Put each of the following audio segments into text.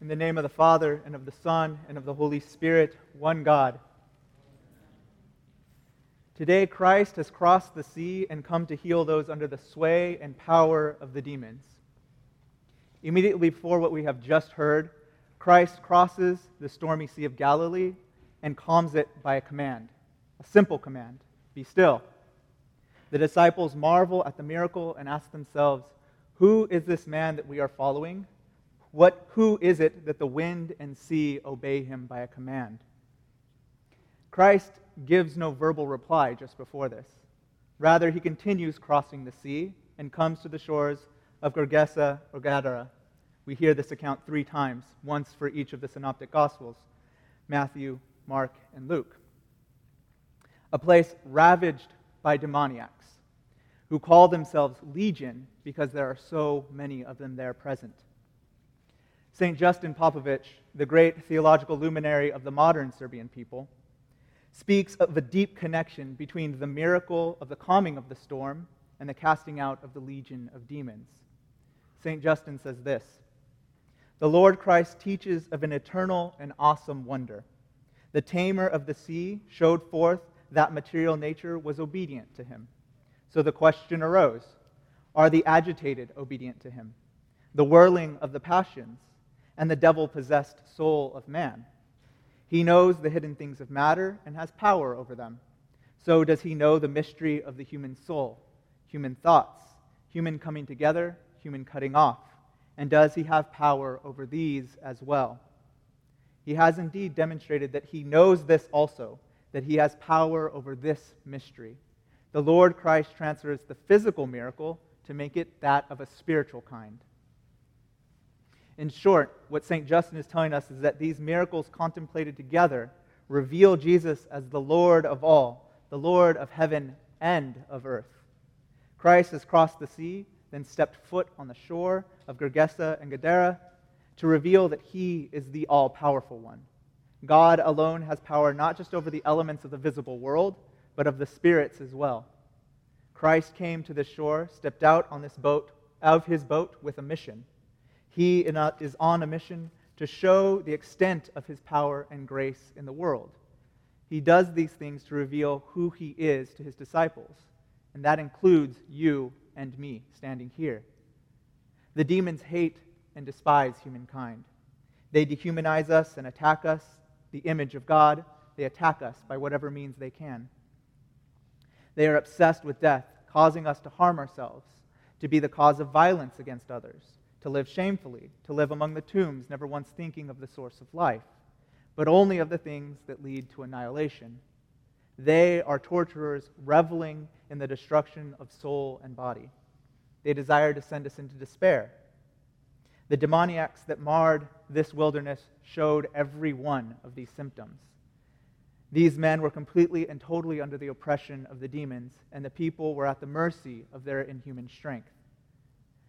In the name of the Father, and of the Son, and of the Holy Spirit, one God. Today, Christ has crossed the sea and come to heal those under the sway and power of the demons. Immediately before what we have just heard, Christ crosses the stormy Sea of Galilee and calms it by a command, a simple command be still. The disciples marvel at the miracle and ask themselves, Who is this man that we are following? What, who is it that the wind and sea obey him by a command? Christ gives no verbal reply just before this. Rather, he continues crossing the sea and comes to the shores of Gergesa or Gadara. We hear this account three times, once for each of the synoptic gospels Matthew, Mark, and Luke. A place ravaged by demoniacs who call themselves Legion because there are so many of them there present. St. Justin Popovic, the great theological luminary of the modern Serbian people, speaks of a deep connection between the miracle of the calming of the storm and the casting out of the legion of demons. St. Justin says this The Lord Christ teaches of an eternal and awesome wonder. The tamer of the sea showed forth that material nature was obedient to him. So the question arose Are the agitated obedient to him? The whirling of the passions and the devil possessed soul of man. He knows the hidden things of matter and has power over them. So does he know the mystery of the human soul, human thoughts, human coming together, human cutting off. And does he have power over these as well? He has indeed demonstrated that he knows this also, that he has power over this mystery. The Lord Christ transfers the physical miracle to make it that of a spiritual kind. In short, what St. Justin is telling us is that these miracles contemplated together reveal Jesus as the Lord of all, the Lord of heaven and of earth. Christ has crossed the sea, then stepped foot on the shore of Gergesa and Gadara to reveal that he is the all powerful one. God alone has power not just over the elements of the visible world, but of the spirits as well. Christ came to this shore, stepped out on this boat, out of his boat with a mission. He uh, is on a mission to show the extent of his power and grace in the world. He does these things to reveal who he is to his disciples, and that includes you and me standing here. The demons hate and despise humankind. They dehumanize us and attack us, the image of God. They attack us by whatever means they can. They are obsessed with death, causing us to harm ourselves, to be the cause of violence against others, to live shamefully, to live among the tombs, never once thinking of the source of life, but only of the things that lead to annihilation. They are torturers reveling in the destruction of soul and body. They desire to send us into despair. The demoniacs that marred this wilderness showed every one of these symptoms. These men were completely and totally under the oppression of the demons, and the people were at the mercy of their inhuman strength.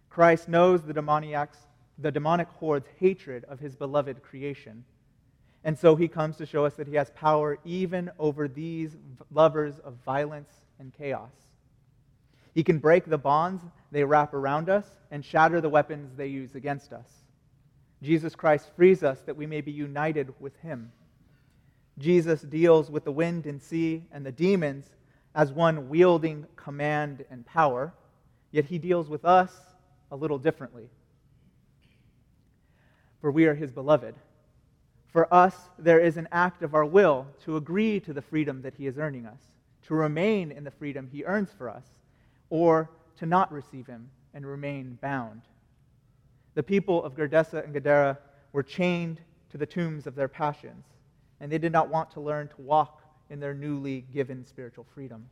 Christ knows the demoniacs, the demonic horde's hatred of his beloved creation. And so he comes to show us that he has power even over these lovers of violence and chaos. He can break the bonds they wrap around us and shatter the weapons they use against us. Jesus Christ frees us that we may be united with him. Jesus deals with the wind and sea and the demons as one wielding command and power, yet he deals with us a little differently. For we are his beloved. For us, there is an act of our will to agree to the freedom that he is earning us, to remain in the freedom he earns for us, or to not receive him and remain bound. The people of Gergesa and Gadara were chained to the tombs of their passions and they did not want to learn to walk in their newly given spiritual freedom.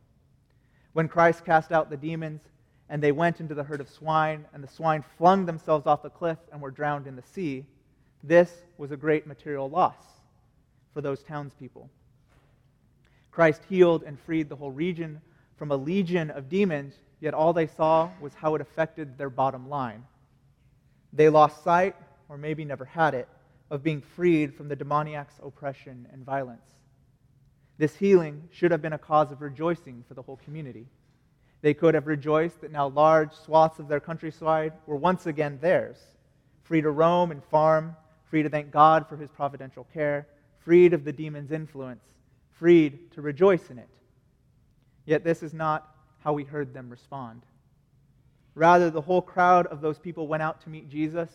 When Christ cast out the demons, and they went into the herd of swine, and the swine flung themselves off the cliff and were drowned in the sea, this was a great material loss for those townspeople. Christ healed and freed the whole region from a legion of demons, yet all they saw was how it affected their bottom line. They lost sight, or maybe never had it, of being freed from the demoniac's oppression and violence. This healing should have been a cause of rejoicing for the whole community. They could have rejoiced that now large swaths of their countryside were once again theirs, free to roam and farm, free to thank God for his providential care, freed of the demon's influence, freed to rejoice in it. Yet this is not how we heard them respond. Rather, the whole crowd of those people went out to meet Jesus,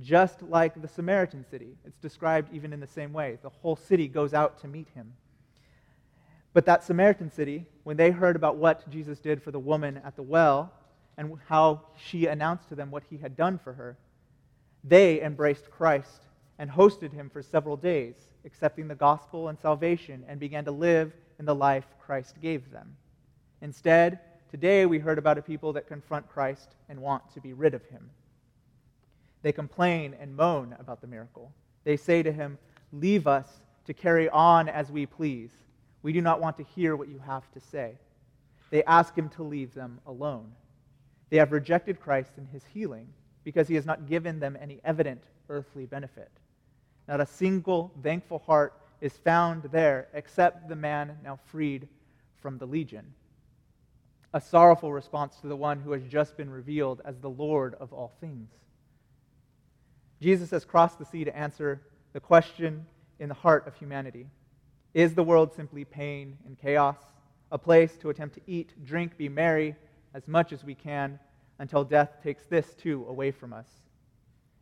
just like the Samaritan city. It's described even in the same way. The whole city goes out to meet him. But that Samaritan city, when they heard about what Jesus did for the woman at the well and how she announced to them what he had done for her, they embraced Christ and hosted him for several days, accepting the gospel and salvation, and began to live in the life Christ gave them. Instead, today we heard about a people that confront Christ and want to be rid of him. They complain and moan about the miracle. They say to him, Leave us to carry on as we please. We do not want to hear what you have to say. They ask him to leave them alone. They have rejected Christ and his healing because he has not given them any evident earthly benefit. Not a single thankful heart is found there except the man now freed from the legion. A sorrowful response to the one who has just been revealed as the Lord of all things. Jesus has crossed the sea to answer the question in the heart of humanity Is the world simply pain and chaos? A place to attempt to eat, drink, be merry as much as we can until death takes this too away from us?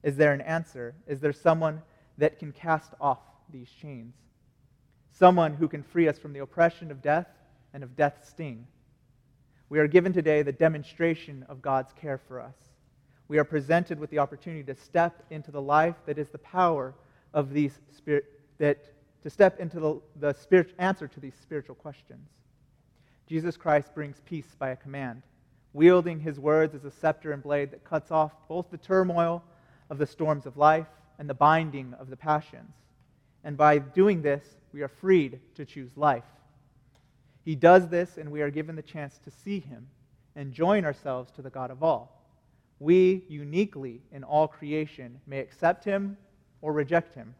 Is there an answer? Is there someone that can cast off these chains? Someone who can free us from the oppression of death and of death's sting? We are given today the demonstration of God's care for us. We are presented with the opportunity to step into the life that is the power of these spirit that to step into the, the spirit, answer to these spiritual questions. Jesus Christ brings peace by a command wielding his words as a scepter and blade that cuts off both the turmoil of the storms of life and the binding of the passions. And by doing this, we are freed to choose life. He does this, and we are given the chance to see him and join ourselves to the God of all. We, uniquely in all creation, may accept him or reject him.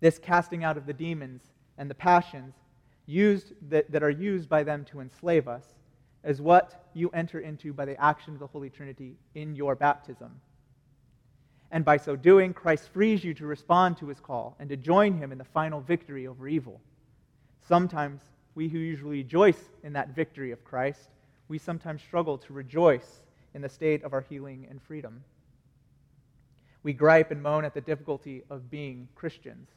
This casting out of the demons and the passions used, that, that are used by them to enslave us as what you enter into by the action of the Holy Trinity in your baptism. And by so doing, Christ frees you to respond to his call and to join him in the final victory over evil. Sometimes we who usually rejoice in that victory of Christ, we sometimes struggle to rejoice in the state of our healing and freedom. We gripe and moan at the difficulty of being Christians.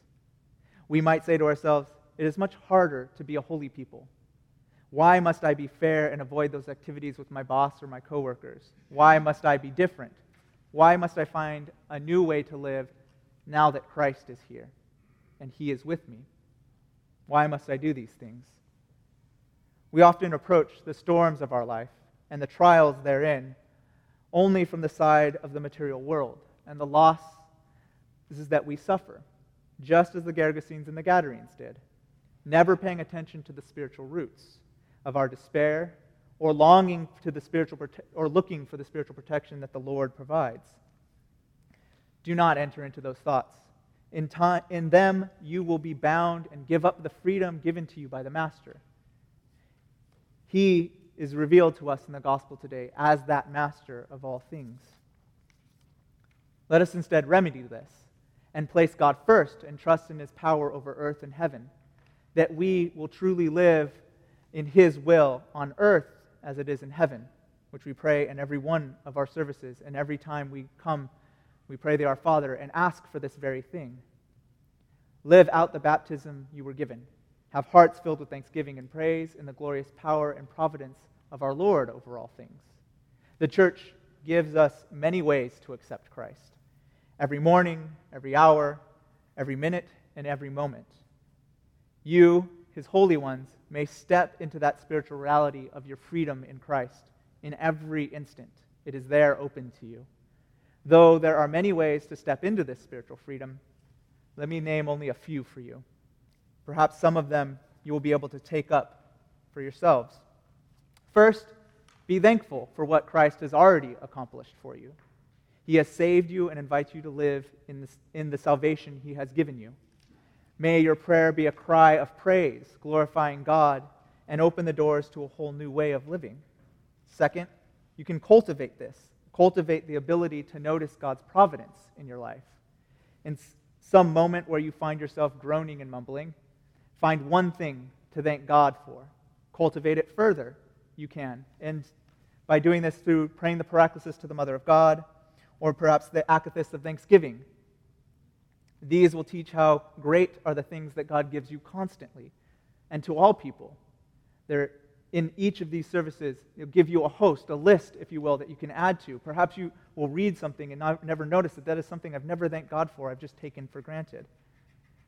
We might say to ourselves, it is much harder to be a holy people why must I be fair and avoid those activities with my boss or my coworkers? Why must I be different? Why must I find a new way to live now that Christ is here and he is with me? Why must I do these things? We often approach the storms of our life and the trials therein only from the side of the material world, and the loss is that we suffer, just as the Gergesenes and the Gadarenes did, never paying attention to the spiritual roots of our despair or longing to the spiritual prote- or looking for the spiritual protection that the Lord provides. Do not enter into those thoughts. In, time, in them, you will be bound and give up the freedom given to you by the Master. He is revealed to us in the gospel today as that Master of all things. Let us instead remedy this and place God first and trust in his power over earth and heaven, that we will truly live in His will on earth as it is in heaven, which we pray in every one of our services. And every time we come, we pray the Our Father and ask for this very thing. Live out the baptism you were given. Have hearts filled with thanksgiving and praise in the glorious power and providence of our Lord over all things. The church gives us many ways to accept Christ every morning, every hour, every minute, and every moment. You, his holy ones, may step into that spiritual reality of your freedom in Christ in every instant. It is there open to you. Though there are many ways to step into this spiritual freedom, let me name only a few for you. Perhaps some of them you will be able to take up for yourselves. First, be thankful for what Christ has already accomplished for you. He has saved you and invites you to live in, this, in the salvation he has given you. May your prayer be a cry of praise, glorifying God, and open the doors to a whole new way of living. Second, you can cultivate this. Cultivate the ability to notice God's providence in your life. in some moment where you find yourself groaning and mumbling, find one thing to thank God for. Cultivate it further, you can. And by doing this through praying the Paraklesis to the Mother of God, or perhaps the Akathist of Thanksgiving, these will teach how great are the things that God gives you constantly and to all people. They're in each of these services, it'll give you a host, a list, if you will, that you can add to. Perhaps you will read something and not, never notice that that is something I've never thanked God for, I've just taken for granted.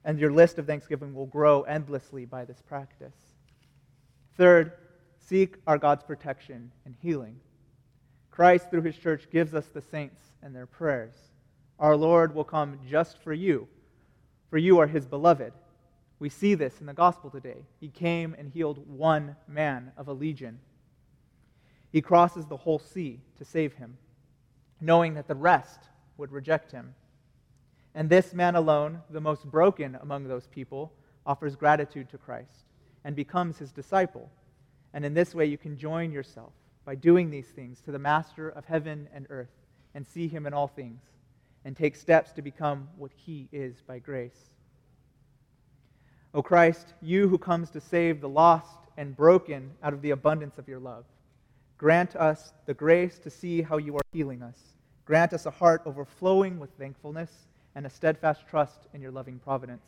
And your list of thanksgiving will grow endlessly by this practice. Third, seek our God's protection and healing. Christ, through his church, gives us the saints and their prayers. Our Lord will come just for you, for you are his beloved. We see this in the gospel today. He came and healed one man of a legion. He crosses the whole sea to save him, knowing that the rest would reject him. And this man alone, the most broken among those people, offers gratitude to Christ and becomes his disciple. And in this way, you can join yourself by doing these things to the master of heaven and earth and see him in all things and take steps to become what he is by grace. O Christ, you who comes to save the lost and broken out of the abundance of your love, grant us the grace to see how you are healing us. Grant us a heart overflowing with thankfulness and a steadfast trust in your loving providence,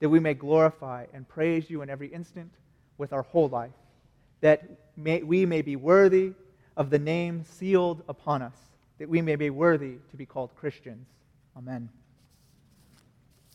that we may glorify and praise you in every instant with our whole life, that may, we may be worthy of the name sealed upon us, that we may be worthy to be called Christians. Amen.